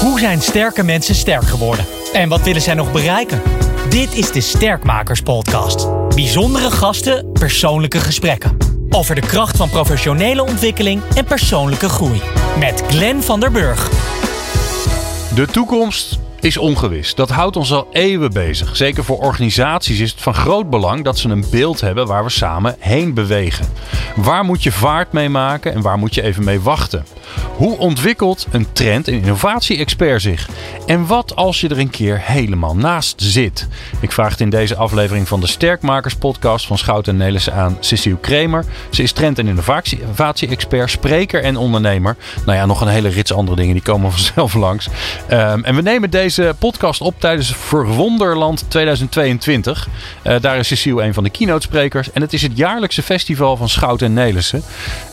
Hoe zijn sterke mensen sterk geworden? En wat willen zij nog bereiken? Dit is de Sterkmakers Podcast. Bijzondere gasten, persoonlijke gesprekken. Over de kracht van professionele ontwikkeling en persoonlijke groei. Met Glenn van der Burg. De toekomst is ongewis. Dat houdt ons al eeuwen bezig. Zeker voor organisaties is het van groot belang dat ze een beeld hebben waar we samen heen bewegen. Waar moet je vaart mee maken en waar moet je even mee wachten? Hoe ontwikkelt een trend- en innovatie-expert zich? En wat als je er een keer helemaal naast zit? Ik vraag het in deze aflevering van de Sterkmakers podcast van Schouten en Nelissen aan Cecile Kremer. Ze is trend- en innovatie-expert, spreker en ondernemer. Nou ja, nog een hele rits andere dingen, die komen vanzelf langs. Um, en we nemen deze podcast op tijdens Verwonderland 2022. Uh, daar is Cecile een van de keynote sprekers. En het is het jaarlijkse festival van Schouten en Nelissen.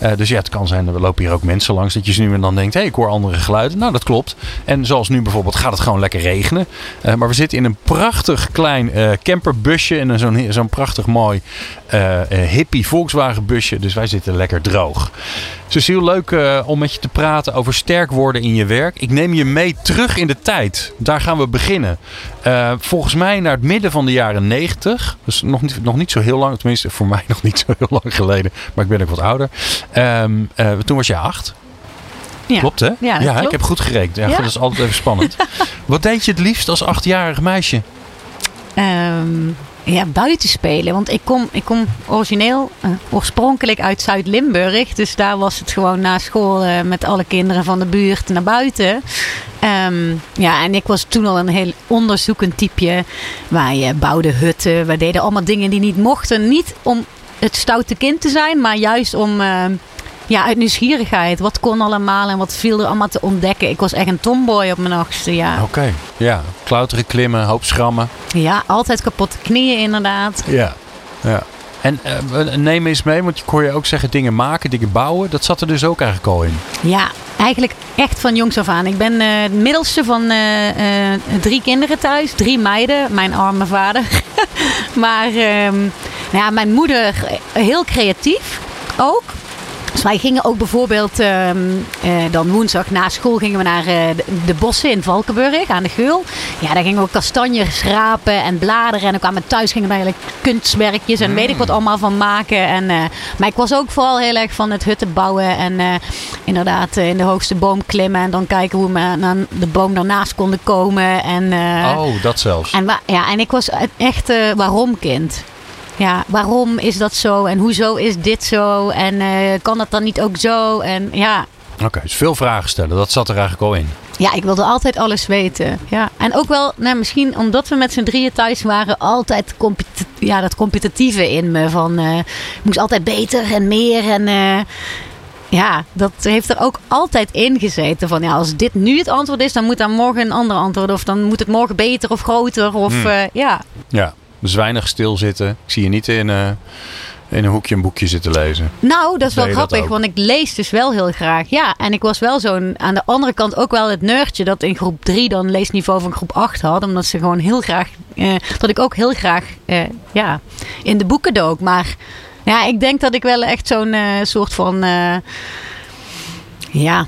Uh, dus ja, het kan zijn, we lopen hier ook mensen langs dat je ze nu en dan denkt, hé, hey, ik hoor andere geluiden. Nou, dat klopt. En zoals nu bijvoorbeeld gaat het gewoon lekker regenen. Uh, maar we zitten in een prachtig klein camperbusje en zo'n zo'n prachtig mooi hippie Volkswagen busje. Dus wij zitten lekker droog. Cecile, leuk uh, om met je te praten over sterk worden in je werk. Ik neem je mee terug in de tijd. Daar gaan we beginnen. Uh, volgens mij naar het midden van de jaren 90. Dus nog niet, nog niet zo heel lang. Tenminste, voor mij nog niet zo heel lang geleden. Maar ik ben ook wat ouder. Um, toen was je acht. Ja. Klopt hè? Ja, ja klopt. ik heb goed gerekend. Ja, Ja. Dat is altijd even spannend. Wat deed je het liefst als achtjarig meisje? Ehm, ja, buiten spelen. Want ik kom, ik kom origineel, eh, oorspronkelijk uit Zuid-Limburg. Dus daar was het gewoon na school eh, met alle kinderen van de buurt naar buiten. Ehm, ja, en ik was toen al een heel onderzoekend typeje. Wij eh, bouwden hutten, wij deden allemaal dingen die niet mochten. Niet om het stoute kind te zijn, maar juist om... ehm, ja, uit nieuwsgierigheid. Wat kon allemaal en wat viel er allemaal te ontdekken. Ik was echt een tomboy op mijn achtste jaar. Oké. Ja, klauteren, klimmen, hoop schrammen. Ja, altijd kapotte knieën inderdaad. Ja. ja. En uh, neem eens mee, want ik hoor je ook zeggen dingen maken, dingen bouwen. Dat zat er dus ook eigenlijk al in. Ja, eigenlijk echt van jongs af aan. Ik ben uh, het middelste van uh, drie kinderen thuis. Drie meiden, mijn arme vader. maar nou ja, mijn moeder heel creatief ook. Wij gingen ook bijvoorbeeld uh, uh, dan woensdag na school gingen we naar uh, de, bossen in Valkenburg aan de Geul. Ja, daar gingen we kastanjes rapen en bladeren. En dan kwamen thuis gingen we eigenlijk kunstwerkjes en mm. weet ik wat allemaal van maken. En, eh, maar ik was ook vooral heel erg van het hutten bouwen en eh, inderdaad in de hoogste boom klimmen. En dan kijken hoe we naar de boom daarnaast konden komen. En, eh, oh, dat zelfs. En, ja, en ik was echt waarom kind. Ja, waarom is dat zo? En hoezo is dit zo? En uh, kan dat dan niet ook zo? En ja. Oké, okay, dus veel vragen stellen. Dat zat er eigenlijk al in. Ja, ik wilde altijd alles weten. Ja. En ook wel, nou, misschien omdat we met z'n drieën thuis waren, altijd ja, dat competitieve in me. Van uh, ik moest altijd beter en meer. En uh, ja, dat heeft er ook altijd in gezeten. Van ja, als dit nu het antwoord is, dan moet dan morgen een ander antwoord. Of dan moet het morgen beter of groter. Of hmm. uh, ja. Ja, dus weinig stilzitten. Ik zie je niet in, uh, in een hoekje een boekje zitten lezen. Nou, dat is wel grappig, want ik lees dus wel heel graag. Ja, en ik was wel zo'n aan de andere kant ook wel het nerdje dat in groep 3 dan leesniveau van groep 8 had. Omdat ze gewoon heel graag, eh, dat ik ook heel graag eh, ja, in de boeken dook. Maar ja, ik denk dat ik wel echt zo'n eh, soort van, eh, ja,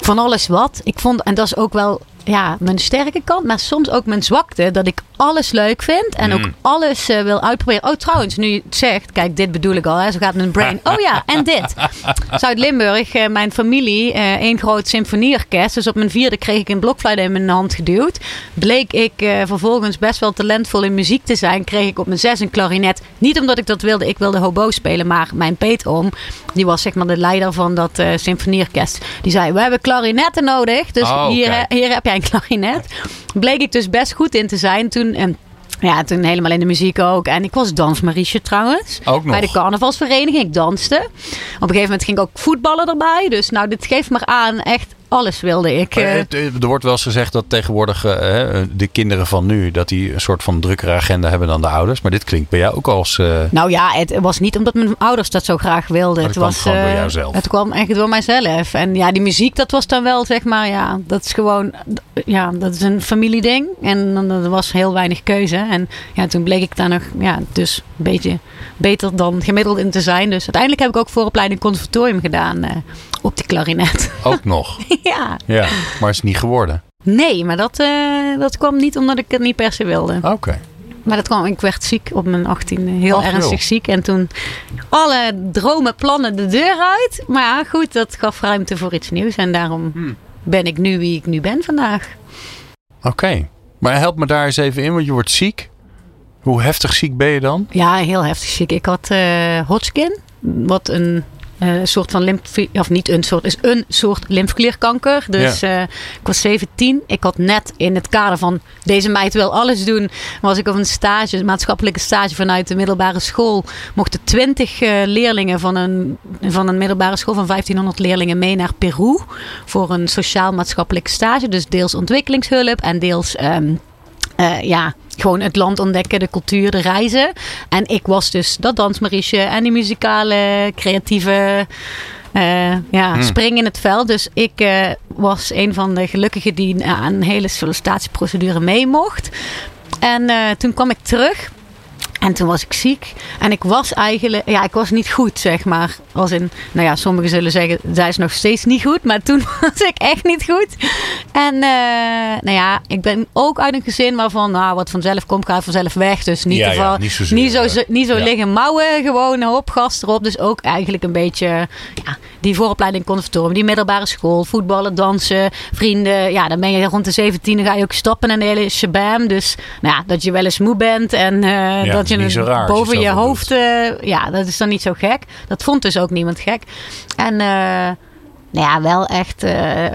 van alles wat. Ik vond, en dat is ook wel ja, mijn sterke kant, maar soms ook mijn zwakte. Dat ik alles leuk vind en ook Mm. alles eh, wil uitproberen. Oh, trouwens, nu je het zegt, kijk, dit bedoel ik al. Hè, zo gaat mijn brain. Oh ja, en dit. Zuid-Limburg, eh, mijn familie, eh, één groot symfonieorkest. Dus op mijn vierde kreeg ik een blokfluit in mijn hand geduwd. Bleek ik vervolgens best wel talentvol in muziek te zijn. Kreeg ik op mijn zes een klarinet. Niet omdat ik dat wilde, ik wilde hobo spelen. Maar mijn peetoom, die was zeg maar de leider van dat symfonieorkest. Die zei, we hebben klarinetten nodig. Dus Oh, hier, hier heb jij een klarinet. Bleek ik dus best goed in te zijn toen... En, ja, toen helemaal in de muziek ook. En ik was dansmariesje trouwens. Ook nog. Bij de carnavalsvereniging. Ik danste. Op een gegeven moment ging ik ook voetballen erbij. Dus nou, dit geeft maar aan. Echt alles wilde ik. Eh. het- er wordt wel eens gezegd dat tegenwoordig eh, de kinderen van nu... dat die een soort van drukkere agenda hebben dan de ouders. Maar dit klinkt bij jou ook als... eh, Nou ja, het was niet omdat mijn ouders dat zo graag wilden. het het kwam was gewoon door eh, jouzelf. Het kwam echt door mijzelf. En ja, die muziek, dat was dan wel, zeg maar, ja, dat is gewoon, ja, dat is een familieding. En er was heel weinig keuze. En ja, toen bleek ik daar nog, ja, dus een beetje beter dan gemiddeld in te zijn. Dus uiteindelijk heb ik ook vooropleiding conservatorium gedaan eh, op die klarinet. ook nog. ja. Ja, maar is niet geworden. Nee, maar dat, eh, dat kwam niet omdat ik het niet per se wilde. Oké. Maar dat kwam, ik werd ziek op mijn 18e, heel Ach, ernstig ziek. En toen alle dromen, plannen de deur uit. Maar ja, goed, dat gaf ruimte voor iets nieuws. En daarom Hmm. ben ik nu wie ik nu ben vandaag. Oké. Maar help me daar eens even in, want je wordt ziek. Hoe heftig ziek ben je dan? Ja, heel heftig ziek. Ik had eh Hodgkin, wat een eh, soort van lymf... Of niet een soort, is een soort lymfeklierkanker. Dus eh, ik was 17. Ik had net in het kader van deze meid wil alles doen... was ik op een stage, een maatschappelijke stage vanuit de middelbare school. Mochten 20 eh, leerlingen van een, van een middelbare school van 1500 leerlingen mee naar Peru... voor een sociaal-maatschappelijke stage. Dus deels ontwikkelingshulp en deels... ehm, eh, ja, gewoon het land ontdekken, de cultuur, de reizen. En ik was dus dat dansmariesje en die muzikale, creatieve eh, ja, Hmm. spring in het veld. Dus ik eh, was een van de gelukkigen die aan een hele sollicitatieprocedure mee mocht. En toen kwam ik terug. En toen was ik ziek. En ik was eigenlijk, ja, ik was niet goed, zeg maar. Als in, nou ja, sommigen zullen zeggen, zij is nog steeds niet goed. Maar toen was ik echt niet goed. En, eh, nou ja, ik ben ook uit een gezin waarvan, nou, wat vanzelf komt, gaat vanzelf weg. Dus niet, Ja, ja, niet zozeer, niet zo, niet zo Ja. liggen mouwen, gewoon op, gas erop. Dus ook eigenlijk een beetje, ja, die vooropleiding conservatorium, die middelbare school, voetballen, dansen, vrienden. Ja, dan ben je rond de 17, dan ga je ook stappen en de hele shabam. Dus, nou ja, dat je wel eens moe bent en eh, dat je niet zo raar je boven je hoofd, eh, ja, dat is dan niet zo gek. Dat vond dus ook niemand gek. En, eh, nou ja, wel echt eh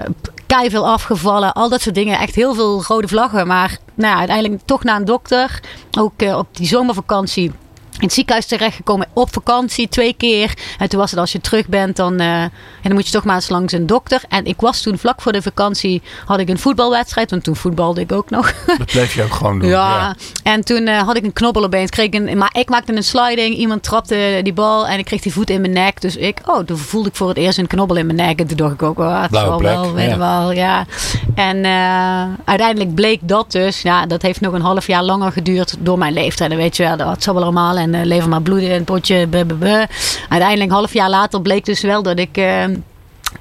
kei veel afgevallen. Al dat soort dingen. Echt heel veel rode vlaggen. Maar nou ja, uiteindelijk toch naar een dokter. Ook op die zomervakantie. In het ziekenhuis terechtgekomen op vakantie twee keer. En toen was het als je terug bent, dan, eh, en dan moet je toch maar eens langs een dokter. En ik was toen vlak voor de vakantie, had ik een voetbalwedstrijd. Want toen voetbalde ik ook nog. Dat bleef je ook gewoon doen. Ja, en toen eh, had ik een knobbel opeens. Kreeg ik een, maar ik maakte een sliding. Iemand trapte die bal en ik kreeg die voet in mijn nek. Dus ik, oh, toen voelde ik voor het eerst een knobbel in mijn nek. En toen dacht ik ook, oh, het Blauwe zal plek, wel, weet ja. wel, ja. En eh, uiteindelijk bleek dat dus, ja, dat heeft nog een half jaar langer geduurd door mijn leeftijd. Dan weet je, ja, dat zal wel allemaal. En uh, lever maar bloeden in het potje. buh. Uiteindelijk, half jaar later, bleek dus wel dat ik... eh,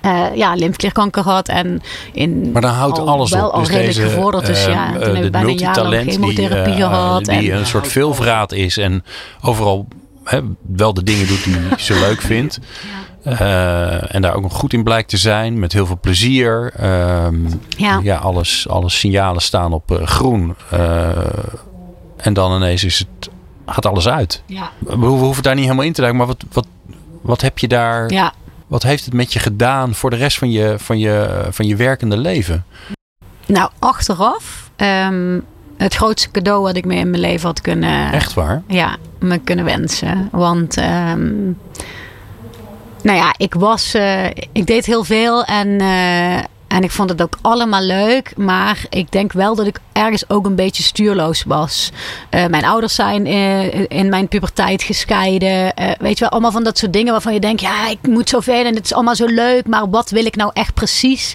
eh, ja, lymfeklierkanker had en in Maar dan houdt al alles wel op. al Dus redelijk deze, gevorderd. Dus eh, ja, eh, toen heb dit ik bijna een jaar lang multitalent die, eh, gehad. en, een soort veelvraat is en overal hè, wel de dingen doet die ze leuk vindt. Eh, en daar ook nog goed in blijkt te zijn, met heel veel plezier. Ehm, Ja. ja, alles, alle signalen staan op eh, groen. Eh, en dan ineens is het, gaat alles uit. ja, We hoeven, we hoeven daar niet helemaal in te duiken, maar wat, wat, wat heb je daar, ja. wat heeft het met je gedaan voor de rest van je, van je, van je werkende leven? Nou, achteraf, ehm, het grootste cadeau wat ik me in mijn leven had kunnen, Echt waar? ja, me kunnen wensen. Want, ehm, nou ja, ik was, eh, ik deed heel veel en, eh, en ik vond het ook allemaal leuk. Maar ik denk wel dat ik ergens ook een beetje stuurloos was. Eh, mijn ouders zijn eh, in mijn puberteit gescheiden. Eh, weet je wel, allemaal van dat soort dingen waarvan je denkt... ja, ik moet zoveel en het is allemaal zo leuk... maar wat wil ik nou echt precies?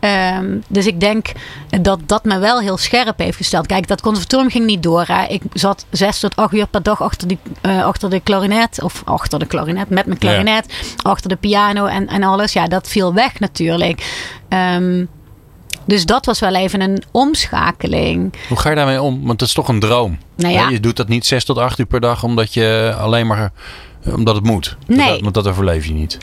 Ehm, dus ik denk dat dat me wel heel scherp heeft gesteld. Kijk, dat conservatorium ging niet door. Hè. Ik zat zes tot acht uur per dag achter, die, achter de klarinet. Of achter de klarinet, met mijn klarinet. Achter de piano en, en alles. Ja, dat viel weg natuurlijk. Ehm, dus dat was wel even een omschakeling. Hoe ga je daarmee om? Want het is toch een droom. Nou ja. Je doet dat niet zes tot acht uur per dag omdat je alleen maar omdat het moet. Nee. Dat, want dat overleef je niet.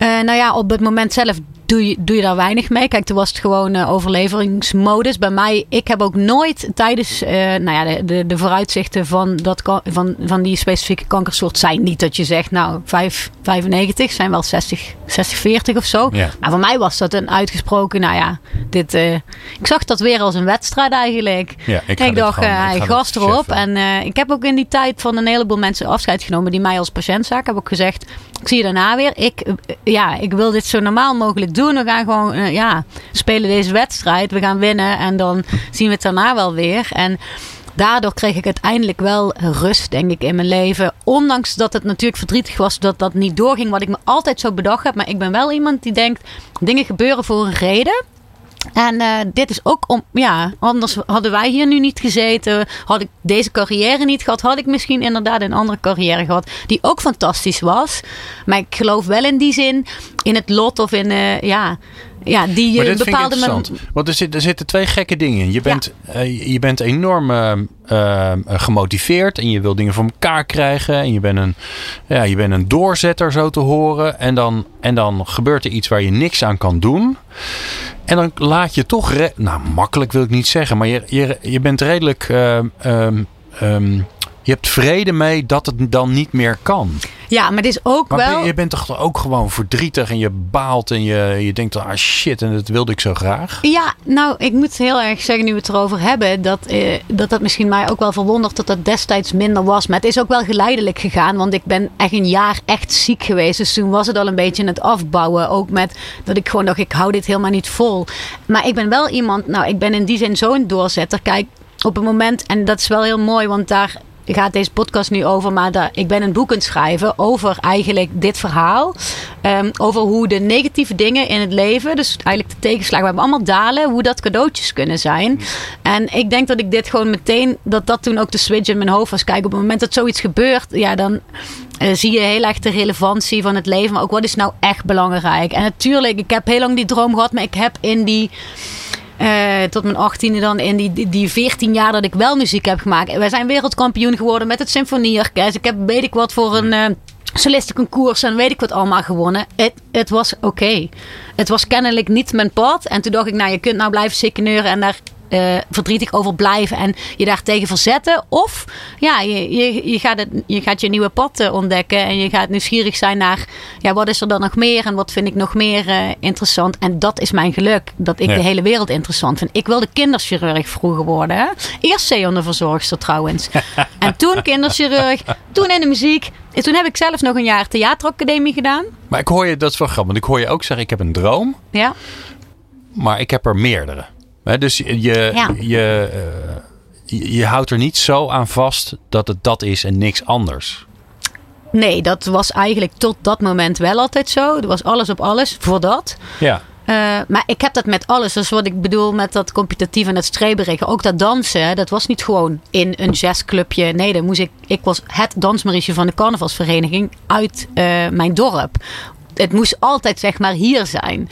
Eh, nou ja, op het moment zelf doe je, doe je daar weinig mee. Kijk, toen was het gewoon eh, overleveringsmodus. Bij mij, ik heb ook nooit tijdens eh, nou ja, de, de, de vooruitzichten van, dat, van, van die specifieke kankersoort zijn niet dat je zegt, nou, 5, 95 zijn wel 60, 60, 40 of zo. Ja. Maar voor mij was dat een uitgesproken, nou ja, dit, ik zag dat weer als een wedstrijd eigenlijk. Ja, ik, dacht, hij gast erop. En ik heb ook in die tijd van een heleboel mensen afscheid genomen die mij als patiënt zagen. Ik heb ook gezegd, ik zie je daarna weer. Ik, ja, ik wil dit zo normaal mogelijk doen. We gaan gewoon, eh, ja, spelen deze wedstrijd. We gaan winnen en dan zien we het daarna wel weer. En daardoor kreeg ik uiteindelijk wel rust, denk ik, in mijn leven. Ondanks dat het natuurlijk verdrietig was dat dat niet doorging. Wat ik me altijd zo bedacht heb. Maar ik ben wel iemand die denkt, dingen gebeuren voor een reden. En eh, dit is ook om, ja, anders hadden wij hier nu niet gezeten. Had ik deze carrière niet gehad, had ik misschien inderdaad een andere carrière gehad. Die ook fantastisch was. Maar ik geloof wel in die zin, in het lot of in, eh, ja, ja, die Maar je dit vind ik bepaalde... interessant. Want er, zit, er zitten twee gekke dingen in. Je bent, eh, je bent enorm eh, eh, gemotiveerd en je wil dingen voor elkaar krijgen. En je bent een, ja, je bent een doorzetter, zo te horen. En dan, en dan gebeurt er iets waar je niks aan kan doen. En dan laat je toch... nou, makkelijk wil ik niet zeggen. Maar je, je, je bent redelijk... ehm, ehm, je hebt vrede mee dat het dan niet meer kan. Ja, maar het is ook Maar wel... ben- je bent toch ook gewoon verdrietig en je baalt en je, je denkt, ah shit, en dat wilde ik zo graag. Ja, nou, ik moet heel erg zeggen, nu we het erover hebben, dat eh, dat, dat misschien mij ook wel verwondert dat dat destijds minder was. Maar het is ook wel geleidelijk gegaan, want ik ben echt een jaar echt ziek geweest. Dus toen was het al een beetje het afbouwen. Ook met dat ik gewoon dacht, ik hou dit helemaal niet vol. Maar ik ben wel iemand, nou, ik ben in die zin zo'n doorzetter. Kijk, op het moment, en dat is wel heel mooi, want daar gaat deze podcast nu over. Maar daar, ik ben een boek aan het schrijven over eigenlijk dit verhaal. Ehm, over hoe de negatieve dingen in het leven, dus eigenlijk de tegenslagen, we hebben allemaal dalen, hoe dat cadeautjes kunnen zijn. En ik denk dat ik dit gewoon meteen, dat dat toen ook de switch in mijn hoofd was. Kijk, op het moment dat zoiets gebeurt, ja, dan eh, zie je heel erg de relevantie van het leven. Maar ook wat is nou echt belangrijk. En natuurlijk, ik heb heel lang die droom gehad, maar ik heb in die. Eh, tot mijn achttiende dan in die, die, die 14 jaar dat ik wel muziek heb gemaakt. Wij zijn wereldkampioen geworden met het symfonieorkest. Ik heb weet ik wat voor een eh solistenconcours en weet ik wat allemaal gewonnen. Het, het was oké. Het was kennelijk niet mijn pad. En toen dacht ik, nou je kunt nou blijven sikkeneuren en daar eh, verdrietig over blijven en je daartegen verzetten. Of ja, je, je, je, gaat, het, je gaat je nieuwe pad eh, ontdekken en je gaat nieuwsgierig zijn naar ja, wat is er dan nog meer en wat vind ik nog meer eh, interessant. En dat is mijn geluk, dat ik Ja. de hele wereld interessant vind. Ik wilde kinderchirurg vroeger worden. Hè? Eerst zeehondenverzorgster trouwens. en toen kinderchirurg, toen in de muziek. En toen heb ik zelf nog een jaar theateracademie gedaan. Maar ik hoor je, dat is wel grappig, want ik hoor je ook zeggen, ik heb een droom, Ja. maar ik heb er meerdere. Dus je, je, Ja. je, eh, je, je houdt er niet zo aan vast dat het dat is en niks anders. Nee, dat was eigenlijk tot dat moment wel altijd zo. Er was alles op alles voor dat. Ja, Eh, maar ik heb dat met alles. Dat is wat ik bedoel met dat competitief en het streberige. Ook dat dansen, hè, dat was niet gewoon in een jazzclubje. Nee, dan moest ik, ik was het dansmarietje van de carnavalsvereniging uit eh, mijn dorp. Het moest altijd zeg maar hier zijn.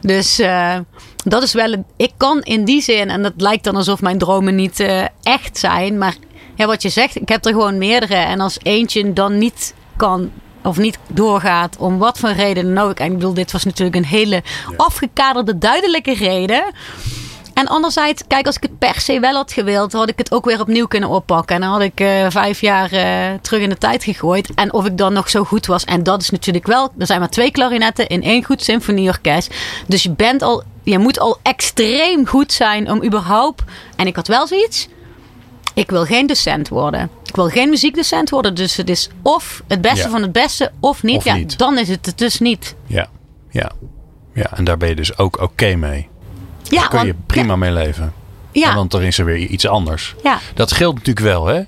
Dus eh, dat is wel... Een, ik kan in die zin, en dat lijkt dan alsof mijn dromen niet eh, echt zijn. Maar ja, wat je zegt, ik heb er gewoon meerdere. En als eentje dan niet kan of niet doorgaat, om wat voor reden dan ook. En ik bedoel, dit was natuurlijk een hele afgekaderde, duidelijke reden. En anderzijds, kijk, als ik het per se wel had gewild, had ik het ook weer opnieuw kunnen oppakken. En dan had ik eh, vijf jaar eh, terug in de tijd gegooid. En of ik dan nog zo goed was. En dat is natuurlijk wel, er zijn maar twee klarinetten in één goed symfonieorkest. Dus je bent al, je moet al extreem goed zijn om überhaupt. En ik had wel zoiets. Ik wil geen docent worden. Ik wil geen muziekdocent worden. Dus het is of het beste Ja. van het beste of niet. Of ja, niet. dan is het het dus niet. ja, ja. Ja, en daar ben je dus ook oké mee. Ja, Daar kun je prima mee leven. Ja, Want dan is er weer iets anders. ja. Dat geldt natuurlijk wel, hè?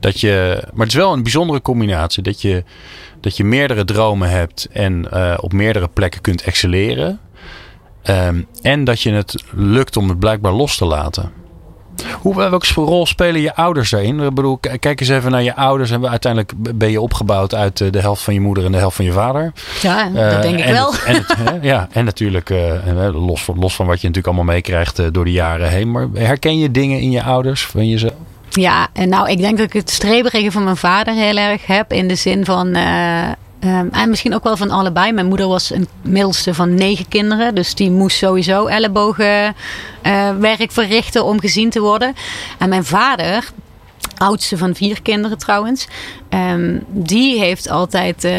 Dat je, maar het is wel een bijzondere combinatie. Dat je, dat je meerdere dromen hebt en eh, op meerdere plekken kunt excelleren. Ehm, en dat je het lukt om het blijkbaar los te laten. Hoe, welke rol spelen je ouders daarin? Ik bedoel, kijk eens even naar je ouders. En uiteindelijk ben je opgebouwd uit eh, de helft van je moeder en de helft van je vader. ja Eh, dat denk ik en wel. het- en het, ja, en natuurlijk eh, eh, los, van, los van wat je natuurlijk allemaal meekrijgt eh, door de jaren heen. Maar herken je dingen in je ouders van jezelf? Ja, en nou, ik denk dat ik het streberige van mijn vader heel erg heb. In de zin van. Eh, ehm, en misschien ook wel van allebei. Mijn moeder was een middelste van negen kinderen. Dus die moest sowieso ellebogen eh, werk verrichten om gezien te worden. En mijn vader, oudste van vier kinderen trouwens. ehm, die heeft altijd eh,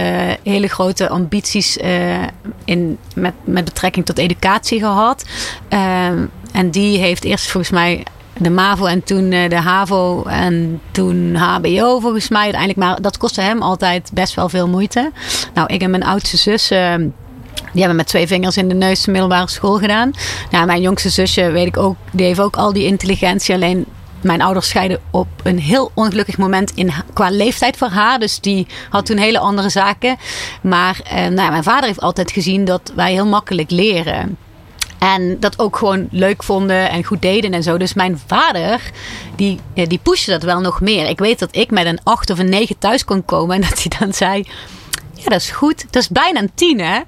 hele grote ambities eh, in, met, met betrekking tot educatie gehad. Ehm, en die heeft eerst volgens mij de MAVO en toen eh, de HAVO en toen HBO volgens mij uiteindelijk. Maar dat kostte hem altijd best wel veel moeite. Nou, ik en mijn oudste zus... eh, die hebben met twee vingers in de neus de middelbare school gedaan. Nou, mijn jongste zusje, weet ik ook, die heeft ook al die intelligentie. Alleen mijn ouders scheiden op een heel ongelukkig moment in, qua leeftijd voor haar. Dus die had toen hele andere zaken. Maar eh, nou, mijn vader heeft altijd gezien dat wij heel makkelijk leren. En dat ook gewoon leuk vonden en goed deden en zo. Dus mijn vader, die, eh, die pushte dat wel nog meer. Ik weet dat ik met een acht of een negen thuis kon komen. En dat hij dan zei... ja, dat is goed. Dat is bijna een tien, hè?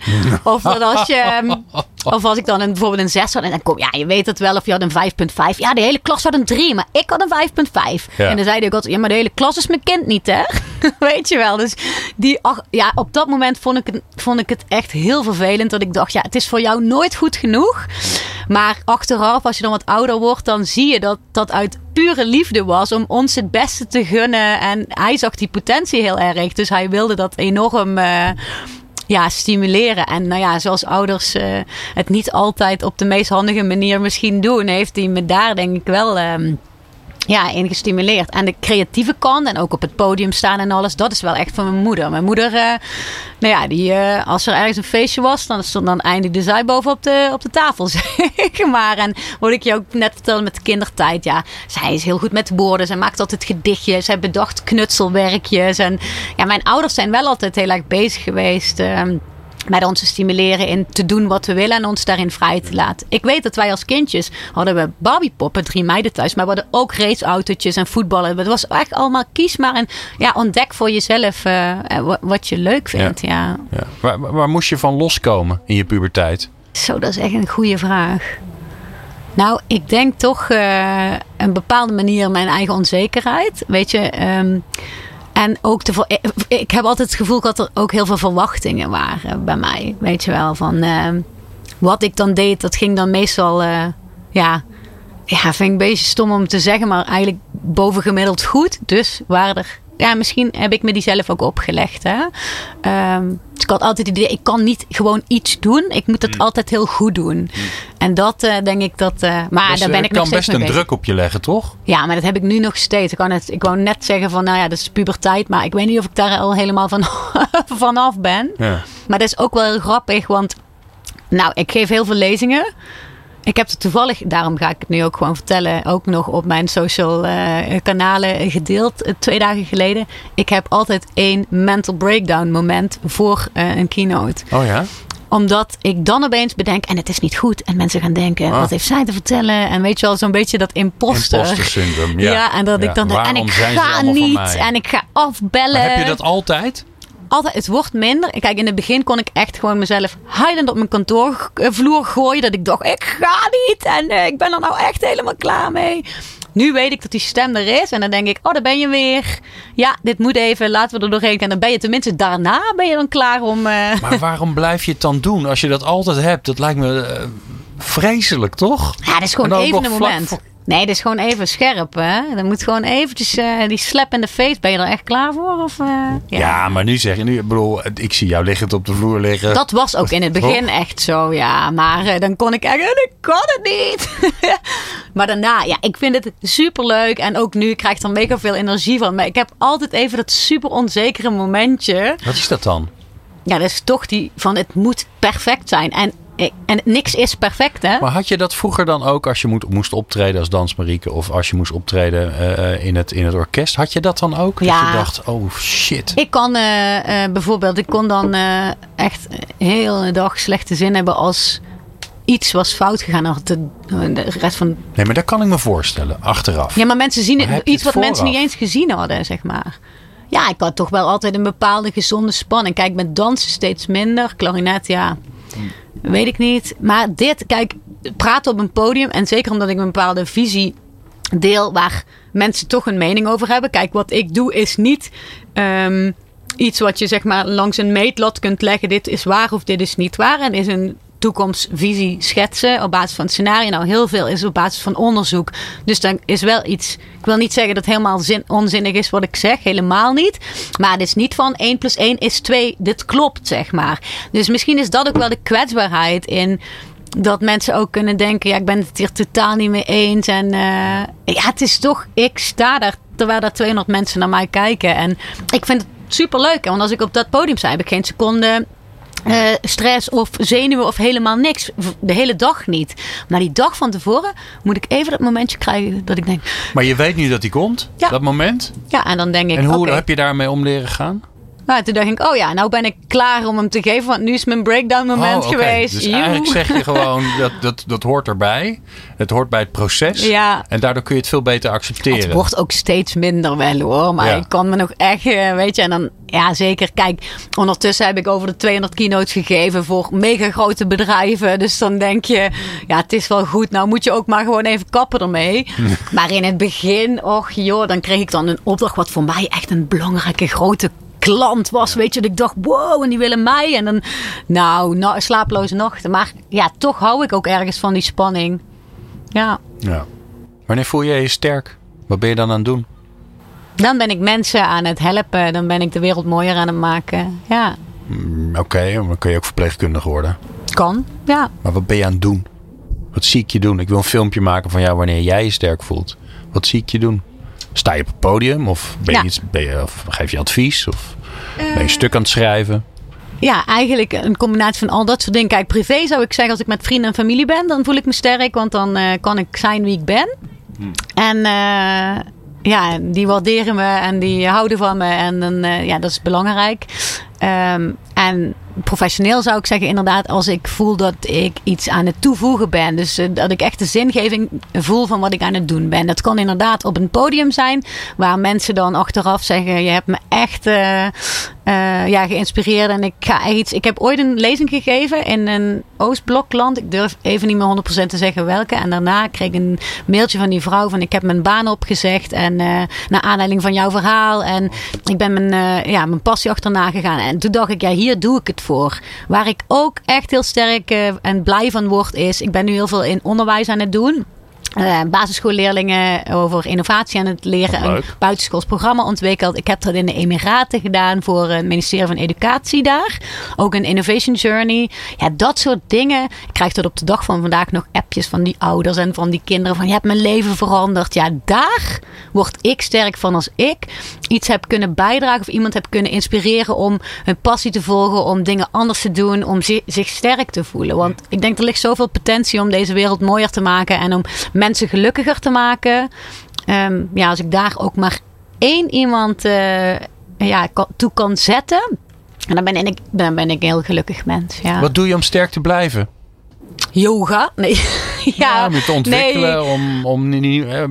Of dat als je... ehm, Of als ik dan een, bijvoorbeeld een 6 had en dan kom ja, je weet het wel of je had een 5,5. Ja, de hele klas had een 3, maar ik had een 5,5. Ja. En dan zei ook altijd, ja, maar de hele klas is mijn kind niet, hè? weet je wel. Dus die, ach, ja, op dat moment vond ik, het, vond ik het echt heel vervelend. Dat ik dacht, ja, het is voor jou nooit goed genoeg. Maar achteraf, als je dan wat ouder wordt, dan zie je dat dat uit pure liefde was om ons het beste te gunnen. En hij zag die potentie heel erg. Dus hij wilde dat enorm eh, ja, stimuleren. En nou ja, zoals ouders eh, het niet altijd op de meest handige manier misschien doen, heeft hij me daar denk ik wel. ehm, ja, in gestimuleerd. En de creatieve kant en ook op het podium staan en alles, dat is wel echt van mijn moeder. Mijn moeder, eh, nou ja, die, eh, als er ergens een feestje was, dan, stond, dan eindigde zij boven op de, op de tafel, zeg maar. En wat ik je ook net vertelde met de kindertijd, ja, zij is heel goed met woorden. Zij maakt altijd gedichtjes, zij bedacht knutselwerkjes. En ja, mijn ouders zijn wel altijd heel erg bezig geweest. ehm, met ons te stimuleren in te doen wat we willen en ons daarin vrij te laten. Ik weet dat wij als kindjes hadden we Barbiepoppen, drie meiden thuis, maar we hadden ook raceautootjes en voetballen. Het was echt allemaal kies maar en ja, ontdek voor jezelf eh, eh, wa- wat je leuk vindt. Ja. Ja. Waar, waar- waar moest je van loskomen in je puberteit? Zo, dat is echt een goede vraag. Nou, ik denk toch eh, een bepaalde manier mijn eigen onzekerheid. Weet je, ehm, en ook ver- ik- ik heb altijd het gevoel dat er ook heel veel verwachtingen waren bij mij. Weet je wel, van ehm, wat ik dan deed, dat ging dan meestal, eh, ja, ja, vind ik een beetje stom om te zeggen, maar eigenlijk bovengemiddeld goed. Dus waren er, ja, misschien heb ik me die zelf ook opgelegd. Hè? Ehm, dus ik had altijd het idee, ik kan niet gewoon iets doen. Ik moet het altijd heel goed doen. En dat eh, denk ik dat. eh, maar Dus, daar eh, ben ik nog kan steeds best mee een bezig. druk op je leggen, toch? Ja, maar dat heb ik nu nog steeds. Ik, kan het, ik wou net zeggen van, nou ja, dat is puberteit. Maar ik weet niet of ik daar al helemaal van, vanaf ben. Ja. Maar dat is ook wel heel grappig, want nou, ik geef heel veel lezingen. Ik heb het toevallig, daarom ga ik het nu ook gewoon vertellen, ook nog op mijn social eh, kanalen gedeeld eh, twee dagen geleden. Ik heb altijd één mental breakdown moment voor eh, een keynote Oh ja? omdat ik dan opeens bedenk, en het is niet goed. En mensen gaan denken, Ah. wat heeft zij te vertellen? En weet je wel, zo'n beetje dat imposter. Imposter syndroom, ja. Ja, en dat Ja, ik dan waarom en ik zijn ze ga allemaal van niet. mij? En ik ga afbellen. Maar heb je dat altijd? Altijd, het wordt minder. Kijk, in het begin kon ik echt gewoon mezelf huilend op mijn kantoorvloer gooien. Dat ik dacht, ik ga niet. En eh, ik ben er nou echt helemaal klaar mee. Nu weet ik dat die stem er is. En dan denk ik, oh, daar ben je weer. Ja, dit moet even. Laten we er doorheen. En dan ben je tenminste daarna ben je dan klaar om... eh, Maar waarom blijf je het dan doen als je dat altijd hebt? Dat lijkt me eh, vreselijk, toch? Ja, dat is gewoon even een moment. voor- Nee, dat is gewoon even scherp, hè. Dan moet gewoon eventjes eh, die slap in de face. Ben je er echt klaar voor? Of, eh, Ja. maar nu zeg je nu, ik bedoel, ik zie jou liggend op de vloer liggen. Dat was ook in het begin echt zo, ja. Maar eh, dan kon ik echt, ik kan het niet. maar daarna, ja, ik vind het superleuk. En ook nu krijg ik er mega veel energie van. Maar ik heb altijd even dat super onzekere momentje. Wat is dat dan? Ja, dat is toch die van het moet perfect zijn. En, en niks is perfect, hè. Maar had je dat vroeger dan ook als je moet, moest optreden als dansmarieke of als je moest optreden eh, in, het, in het orkest? Had je dat dan ook? Dat je dacht, oh shit. Ik kan eh, eh, bijvoorbeeld, ik kon dan eh, echt een hele dag slechte zin hebben als iets was fout gegaan. Had de, de rest van. Nee, maar dat kan ik me voorstellen, achteraf. Ja, maar mensen zien Maar iets wat mensen niet eens gezien hadden, zeg maar. Ja, ik had toch wel altijd een bepaalde gezonde spanning. Kijk, met dansen steeds minder. Klarinet, ja, weet ik niet. Maar dit, kijk, praten op een podium. En zeker omdat ik een bepaalde visie deel waar mensen toch een mening over hebben. Kijk, wat ik doe is niet ehm, iets wat je zeg maar langs een meetlat kunt leggen. Dit is waar of dit is niet waar. En is een toekomstvisie schetsen op basis van het scenario. Nou, heel veel is op basis van onderzoek. Dus dan is wel iets. Ik wil niet zeggen dat het helemaal zin, onzinnig is wat ik zeg. Helemaal niet. Maar het is niet van 1 plus 1 is 2. Dit klopt, zeg maar. Dus misschien is dat ook wel de kwetsbaarheid in dat mensen ook kunnen denken: ja, ik ben het hier totaal niet mee eens. En eh, ja, het is toch, ik sta daar terwijl er 200 mensen naar mij kijken. En ik vind het super leuk. Want als ik op dat podium sta, heb ik geen seconde. Eh, stress of zenuwen of helemaal niks. De hele dag niet. Maar die dag van tevoren moet ik even dat momentje krijgen dat ik denk. Maar je weet nu dat die komt, Ja. dat moment. Ja, en dan denk ik. En hoe heb je daarmee om leren gaan? Nou, toen dacht ik, oh ja, nou ben ik klaar om hem te geven. Want nu is mijn breakdown moment Oh, oké. geweest. Dus Joe. eigenlijk zeg je gewoon, dat, dat, dat hoort erbij. Het hoort bij het proces. Ja. En daardoor kun je het veel beter accepteren. Het wordt ook steeds minder wel hoor. Maar Ja. ik kan me nog echt, eh, weet je, en dan, ja, zeker. Kijk, ondertussen heb ik over de 200 keynotes gegeven voor mega grote bedrijven. Dus dan denk je, ja, het is wel goed. Nou moet je ook maar gewoon even kappen ermee. maar in het begin, och joh, dan kreeg ik dan een opdracht wat voor mij echt een belangrijke grote klant was. Weet je, dat ik dacht, wow, en die willen mij. En dan, nou, nou slaaploze nachten. Maar ja, toch hou ik ook ergens van die spanning. Ja. ja. Wanneer voel je je sterk? Wat ben je dan aan het doen? Dan ben ik mensen aan het helpen. Dan ben ik de wereld mooier aan het maken. Ja. Mm, Oké, okay, dan kun je ook verpleegkundige worden. Kan, ja. Maar wat ben je aan het doen? Wat zie ik je doen? Ik wil een filmpje maken van jou wanneer jij je sterk voelt. Wat zie ik je doen? Sta je op het podium? Of, ben je iets, ben je, of geef je advies? Of ben je een stuk aan het schrijven? Ja, eigenlijk een combinatie van al dat soort dingen. Kijk, privé zou ik zeggen, als ik met vrienden en familie ben, dan voel ik me sterk. Want dan uh, kan ik zijn wie ik ben. Hmm. En uh, ja, die waarderen me en die houden van me. En dan, uh, ja, dat is belangrijk. Um, en professioneel zou ik zeggen, inderdaad, als ik voel dat ik iets aan het toevoegen ben. Dus uh, dat ik echt de zingeving voel van wat ik aan het doen ben. Dat kan inderdaad op een podium zijn, waar mensen dan achteraf zeggen: Je hebt me echt uh, uh, ja, geïnspireerd. En ik ga iets. Ik heb ooit een lezing gegeven in een Oostblokland. Ik durf even niet meer 100% te zeggen welke. En daarna kreeg ik een mailtje van die vrouw: van ik heb mijn baan opgezegd. En naar aanleiding van jouw verhaal. En ik ben mijn, ja, mijn passie achterna gegaan. En toen dacht ik, ja, hier doe ik het voor. Waar ik ook echt heel sterk en blij van word, is ik ben nu heel veel in onderwijs aan het doen. Uh, basisschoolleerlingen over innovatie aan het leren. Een buitenschools programma ontwikkeld. Ik heb dat in de Emiraten gedaan voor het ministerie van Educatie daar. Ook een Innovation Journey. Ja, dat soort dingen. Ik krijg tot op de dag van vandaag nog appjes van die ouders en van die kinderen. Van je hebt mijn leven veranderd. Ja, daar word ik sterk van als ik iets heb kunnen bijdragen. Of iemand heb kunnen inspireren om hun passie te volgen. Om dingen anders te doen. Om zich sterk te voelen. Want ik denk er ligt zoveel potentie om deze wereld mooier te maken. En om mensen gelukkiger te maken. Um, ja, als ik daar ook maar één iemand uh, ja, toe kan zetten. En dan ben ik, dan ben ik een heel gelukkig mens. Ja. Wat doe je om sterk te blijven? Yoga? Nee. ja, ja, om te ontwikkelen. Nee. Om, om,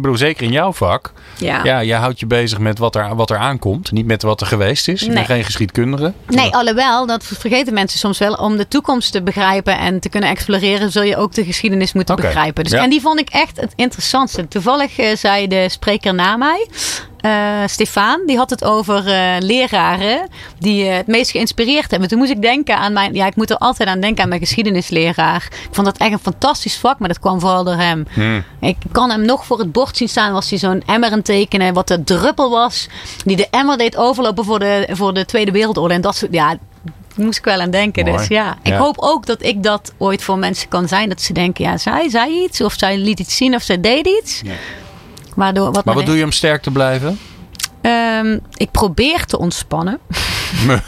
bedoel, zeker in jouw vak. Ja. ja, je houdt je bezig met wat er, wat er aankomt. Niet met wat er geweest is. Je nee. bent geen geschiedkundige. Nee, alhoewel, dat vergeten mensen soms wel. Om de toekomst te begrijpen en te kunnen exploreren, zul je ook de geschiedenis moeten okay. begrijpen. Dus, ja. En die vond ik echt het interessantste. Toevallig uh, zei de spreker na mij. Uh, Stefan, die had het over uh, leraren die uh, het meest geïnspireerd hebben. Toen moest ik denken aan mijn, ja, ik moet er altijd aan denken aan mijn geschiedenisleraar. Ik vond dat echt een fantastisch vak, maar dat kwam vooral door hem. Hmm. Ik kan hem nog voor het bord zien staan, was hij zo'n emmer aan tekenen, wat de druppel was, die de emmer deed overlopen voor de, voor de Tweede Wereldoorlog. En dat soort, ja, moest ik wel aan denken. Mooi. Dus ja, ik hoop ook dat ik dat ooit voor mensen kan zijn. Dat ze denken, ja, zij zei iets, of zij liet iets zien, of zij deed iets. Ja. Waardoor, wat Maar wat doe je om sterk te blijven? Ehm, ik probeer te ontspannen.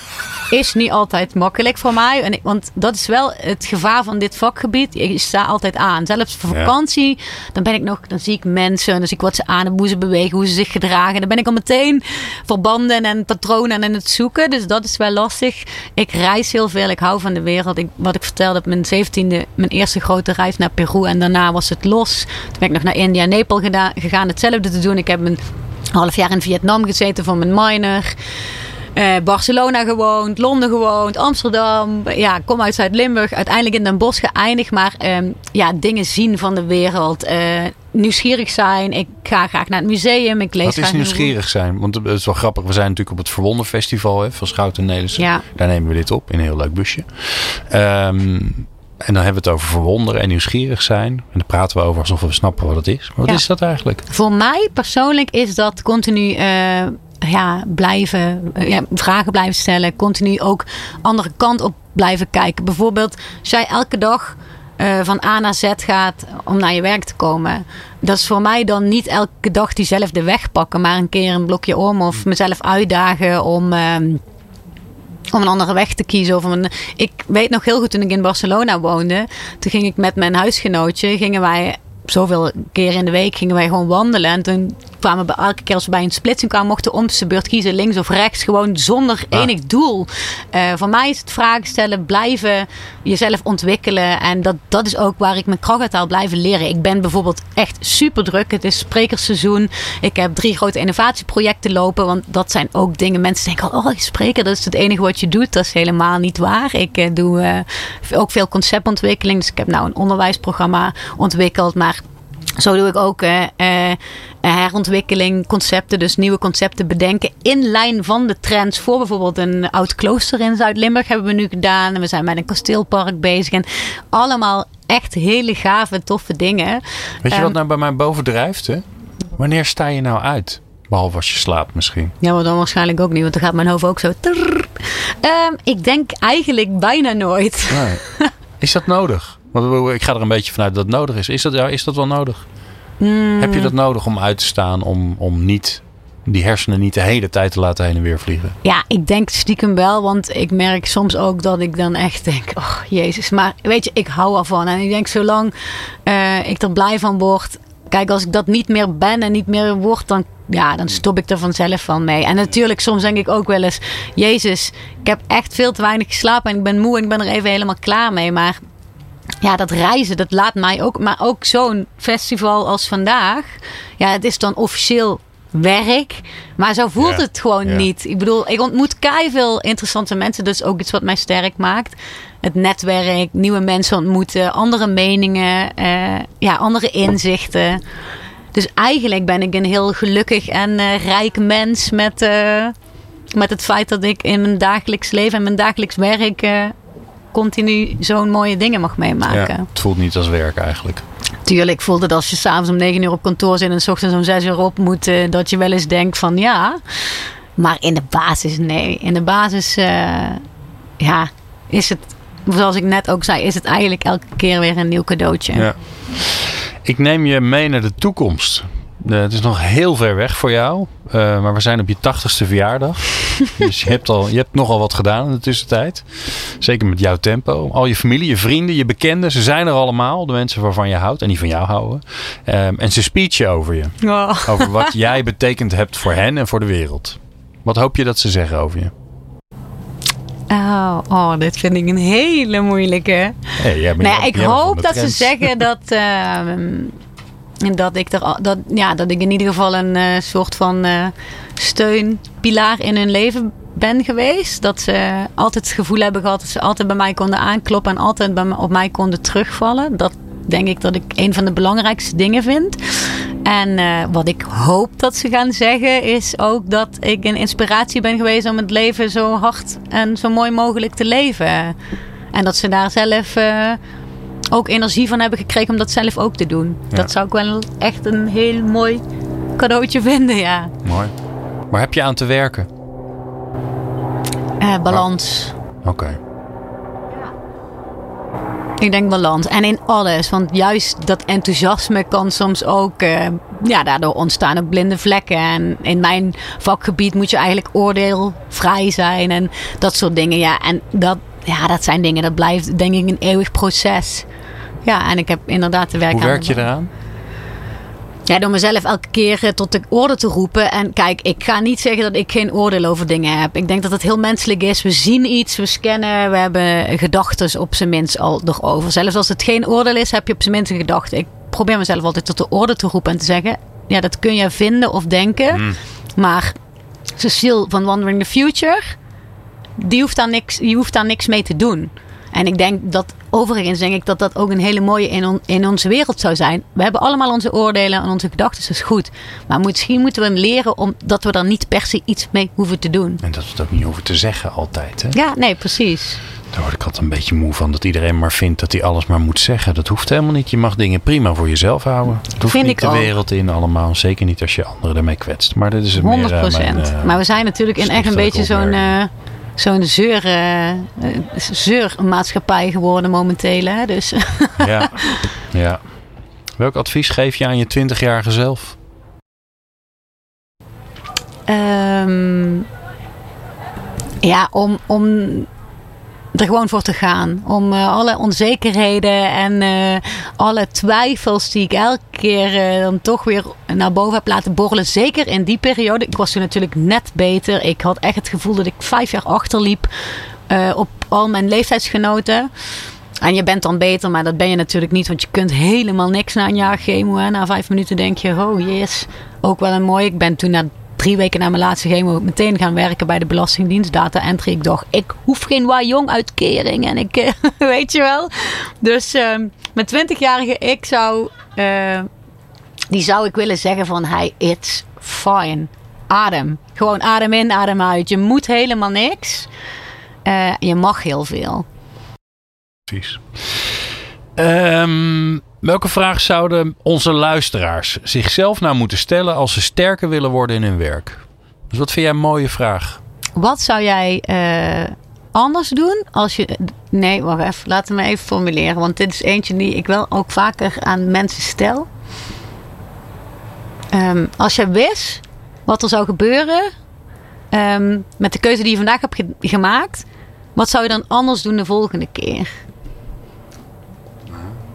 Is niet altijd makkelijk voor mij. En ik, want dat is wel het gevaar van dit vakgebied. Je staat altijd aan. Zelfs voor Ja. vakantie. Dan ben ik nog. Dan zie ik mensen. Dan zie ik wat ze aan hebben. Hoe ze bewegen. Hoe ze zich gedragen. Dan ben ik al meteen verbanden en patronen aan het zoeken. Dus dat is wel lastig. Ik reis heel veel. Ik hou van de wereld. Ik, wat ik vertelde op mijn zeventiende. Mijn eerste grote reis naar Peru. En daarna was het los. Toen ben ik nog naar India en Nepal gedaan, gegaan. Hetzelfde te doen. Ik heb een half jaar in Vietnam gezeten voor mijn minor. Eh, Barcelona gewoond, Londen gewoond, Amsterdam. Ja, kom uit Zuid-Limburg. Uiteindelijk in Den Bosch geëindigd. Maar ehm, ja, dingen zien van de wereld. eh, nieuwsgierig zijn. Ik ga graag naar het museum. Ik lees Wat is nieuwsgierig zijn? Want het is wel grappig. We zijn natuurlijk op het Verwonder Festival hè, van Schout en Nelissen. Ja. Daar nemen we dit op in een heel leuk busje. Ehm, en dan hebben we het over verwonderen en nieuwsgierig zijn. En dan praten we over alsof we snappen wat het is. Maar wat Ja. is dat eigenlijk? Voor mij persoonlijk is dat continu eh, ja, blijven, eh, ja, vragen blijven stellen. Continu ook andere kant op blijven kijken. Bijvoorbeeld, als jij elke dag eh, van A naar Z gaat om naar je werk te komen. Dat is voor mij dan niet elke dag diezelfde weg pakken. Maar een keer een blokje om of mezelf uitdagen om... ehm, om een andere weg te kiezen. Of een, ik weet nog heel goed toen ik in Barcelona woonde. Toen ging ik met mijn huisgenootje. Gingen wij zoveel keer in de week gingen wij gewoon wandelen. En toen kwamen bij elke keer als we bij een splitsing kwamen, mochten om de beurt kiezen links of rechts. Gewoon zonder enig doel. Eh, voor mij is het vragen stellen, blijven jezelf ontwikkelen. En dat, dat is ook waar ik mijn haal, blijven leren. Ik ben bijvoorbeeld echt super druk. Het is sprekersseizoen. Ik heb drie grote innovatieprojecten lopen. Want dat zijn ook dingen. Mensen denken, oh, spreker, dat is het enige wat je doet. Dat is helemaal niet waar. Ik eh, doe eh, ook veel conceptontwikkeling. Dus ik heb nou een onderwijsprogramma ontwikkeld. Maar zo doe ik ook herontwikkeling, concepten, dus nieuwe concepten bedenken in lijn van de trends. Voor bijvoorbeeld een oud klooster in Zuid-Limburg hebben we nu gedaan. En we zijn met een kasteelpark bezig. En allemaal echt hele gave, toffe dingen. Weet je wat nou bij mij bovendrijft? Hè? Wanneer sta je nou uit? Behalve als je slaapt misschien. Ja, maar dan waarschijnlijk ook niet, want dan gaat mijn hoofd ook zo. Ehm, ik denk eigenlijk bijna nooit. Nee. Is dat nodig? Want ik ga er een beetje vanuit dat het nodig is. Is dat, ja, is dat wel nodig? Hmm. Heb je dat nodig om uit te staan? Om, om niet die hersenen niet de hele tijd te laten heen en weer vliegen? Ja, ik denk stiekem wel, want ik merk soms ook dat ik dan echt denk, oh jezus, maar weet je, ik hou ervan. En ik denk, zolang eh, ik er blij van word, kijk, als ik dat niet meer ben en niet meer word, dan, ja, dan stop ik er vanzelf van mee. En natuurlijk, soms denk ik ook wel eens, jezus, ik heb echt veel te weinig geslapen en ik ben moe en ik ben er even helemaal klaar mee. Maar ja, dat reizen, dat laat mij ook. Maar ook zo'n festival als vandaag. Ja, het is dan officieel werk. Maar zo voelt Ja, het gewoon ja. niet. Ik bedoel, ik ontmoet veel interessante mensen. Is ook iets wat mij sterk maakt. Het netwerk, nieuwe mensen ontmoeten, andere meningen, eh, ja, andere inzichten. Dus eigenlijk ben ik een heel gelukkig en eh, rijk mens met, eh, met het feit dat ik in mijn dagelijks leven en mijn dagelijks werk continu zo'n mooie dingen mag meemaken. Ja, het voelt niet als werk eigenlijk. Tuurlijk voelde het als je s'avonds om 9 uur op kantoor zit en s ochtends om 6 uur op moet, eh, dat je wel eens denkt van ja. Maar in de basis nee. In de basis eh, ja, is het, zoals ik net ook zei, is het eigenlijk elke keer weer een nieuw cadeautje. Ja. Ik neem je mee naar de toekomst. Eh, het is nog heel ver weg voor jou. eh, maar we zijn op je tachtigste verjaardag. dus je hebt, al, je hebt nogal wat gedaan in de tussentijd. Zeker met jouw tempo. Al je familie, je vrienden, je bekenden. Ze zijn er allemaal. De mensen waarvan je houdt. En die van jou houden. Ehm, en ze speechen over je. Oh. Over wat jij betekend hebt voor hen en voor de wereld. Wat hoop je dat ze zeggen over je? Oh, oh, dit vind ik een hele moeilijke. Hey, jij bent- Nou ja, ik hoop dat ze zeggen dat, ehm, dat, ik er, dat, ja, dat ik in ieder geval een eh, soort van eh, steunpilaar in hun leven ben geweest. Dat ze altijd het gevoel hebben gehad dat ze altijd bij mij konden aankloppen en altijd bij op mij konden terugvallen. Dat denk ik dat ik een van de belangrijkste dingen vind. En eh, wat ik hoop dat ze gaan zeggen is ook dat ik een inspiratie ben geweest om het leven zo hard en zo mooi mogelijk te leven. En dat ze daar zelf ook energie van hebben gekregen om dat zelf ook te doen. Ja. Dat zou ik wel echt een heel mooi cadeautje vinden, ja. Mooi. Waar heb je aan te werken? Eh, balans. Oké. Ik denk balans. En in alles. Want juist dat enthousiasme kan soms ook... eh, ja, daardoor ontstaan ook blinde vlekken. En in mijn vakgebied moet je eigenlijk oordeelvrij zijn. En dat soort dingen. Ja, en dat, ja, dat zijn dingen. Dat blijft denk ik een eeuwig proces. Ja, en ik heb inderdaad te werken Hoe werk je eraan? Ja, door mezelf elke keer eh, tot de orde te roepen. En kijk, ik ga niet zeggen dat ik geen oordeel over dingen heb. Ik denk dat het heel menselijk is. We zien iets, we scannen, we hebben gedachten op zijn minst al erover. Zelfs als het geen oordeel is, heb je op zijn minst een gedachte. Ik probeer mezelf altijd tot de orde te roepen en te zeggen... Ja, dat kun je vinden of denken. Maar Cecile van Wandering the Future... Die hoeft, daar niks, die hoeft daar niks mee te doen. En ik denk dat, overigens denk ik dat dat ook een hele mooie in, on- in onze wereld zou zijn. We hebben allemaal onze oordelen en onze gedachten, dat is goed. Maar misschien moeten we hem leren omdat we er niet per se iets mee hoeven te doen. En dat we het ook niet hoeven te zeggen altijd. Hè? Ja, nee, precies. Daar word ik altijd een beetje moe van. Dat iedereen maar vindt dat hij alles maar moet zeggen. Dat hoeft helemaal niet. Je mag dingen prima voor jezelf houden. Het hoeft Vind niet ik de wereld in allemaal. Zeker niet als je anderen ermee kwetst. Maar dat is het 100 meer mijn, eh, maar we zijn natuurlijk in echt een beetje zo'n zo'n zeur, eh, zeurmaatschappij geworden momenteel. Hè? Dus ja, ja. Welk advies geef je aan je 20-jarige zelf? Ehm, ja, om, om er gewoon voor te gaan. Om uh, alle onzekerheden en uh, alle twijfels die ik elke keer uh, dan toch weer naar boven heb laten borrelen. Zeker in die periode. Ik was toen natuurlijk net beter. Ik had echt het gevoel dat ik vijf jaar achterliep op al mijn leeftijdsgenoten. En je bent dan beter, maar dat ben je natuurlijk niet. Want je kunt helemaal niks na een jaar chemo. Na vijf minuten denk je, oh yes, ook wel een mooi. Ik ben toen na drie weken na mijn laatste chemo meteen gaan werken bij de Belastingdienst. Data entry. Ik dacht, ik hoef geen waar jong uitkering. En ik, weet je wel. Dus uh, mijn twintigjarige ik zou, uh, die zou ik willen zeggen van, hey, it's fine. Adem. Gewoon adem in, adem uit. Je moet helemaal niks. Uh, je mag heel veel. Precies. Um, welke vraag zouden onze luisteraars zichzelf nou moeten stellen als ze sterker willen worden in hun werk? Dus wat vind jij een mooie vraag? Wat zou jij uh, anders doen als je. Nee, wacht even. Laten we even formuleren. Want dit is eentje die ik wel ook vaker aan mensen stel. Um, als je wist wat er zou gebeuren um, met de keuze die je vandaag hebt ge gemaakt, wat zou je dan anders doen de volgende keer?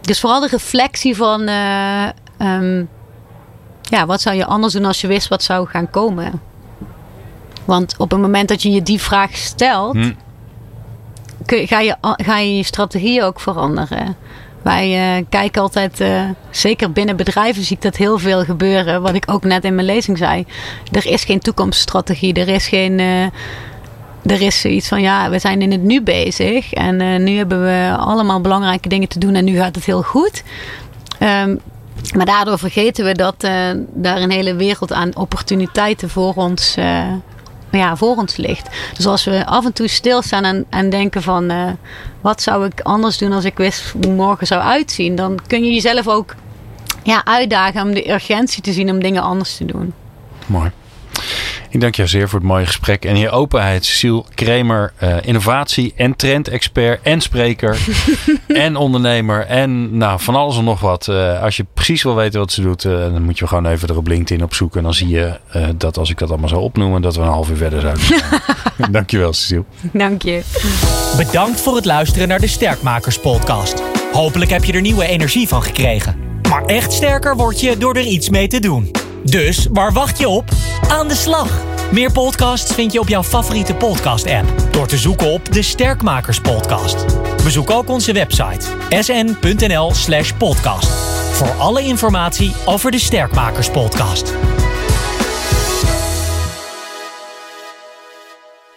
Dus vooral de reflectie van, uh, um, ja, wat zou je anders doen als je wist wat zou gaan komen? Want op het moment dat je je die vraag stelt, hm. je, ga, je, ga je je strategie ook veranderen. Wij uh, kijken altijd, uh, zeker binnen bedrijven zie ik dat heel veel gebeuren. Wat ik ook net in mijn lezing zei. Er is geen toekomststrategie. Er is geen er is zoiets van ja, we zijn in het nu bezig en uh, nu hebben we allemaal belangrijke dingen te doen en nu gaat het heel goed. Um, maar daardoor vergeten we dat uh, daar een hele wereld aan opportuniteiten voor ons, uh, ja, voor ons ligt. Dus als we af en toe stilstaan en, en denken van wat zou ik anders doen als ik wist hoe morgen zou uitzien, dan kun je jezelf ook ja, uitdagen om de urgentie te zien om dingen anders te doen. Mooi. Ik dank jou zeer voor het mooie gesprek en je openheid. Cecile Kremer, uh, innovatie- en trendexpert en spreker en ondernemer en nou, van alles en nog wat. Uh, als je precies wil weten wat ze doet, uh, dan moet je gewoon even er op LinkedIn opzoeken. En dan zie je dat als ik dat allemaal zou opnoemen, dat we een half uur verder zouden zijn. Dankjewel, Cecile. Dank je. Bedankt voor het luisteren naar de Sterkmakers podcast. Hopelijk heb je er nieuwe energie van gekregen. Maar echt sterker word je door er iets mee te doen. Dus waar wacht je op? Aan de slag! Meer podcasts vind je op jouw favoriete podcast-app door te zoeken op de Sterkmakers Podcast. Bezoek ook onze website sn.nl/podcast voor alle informatie over de Sterkmakers Podcast.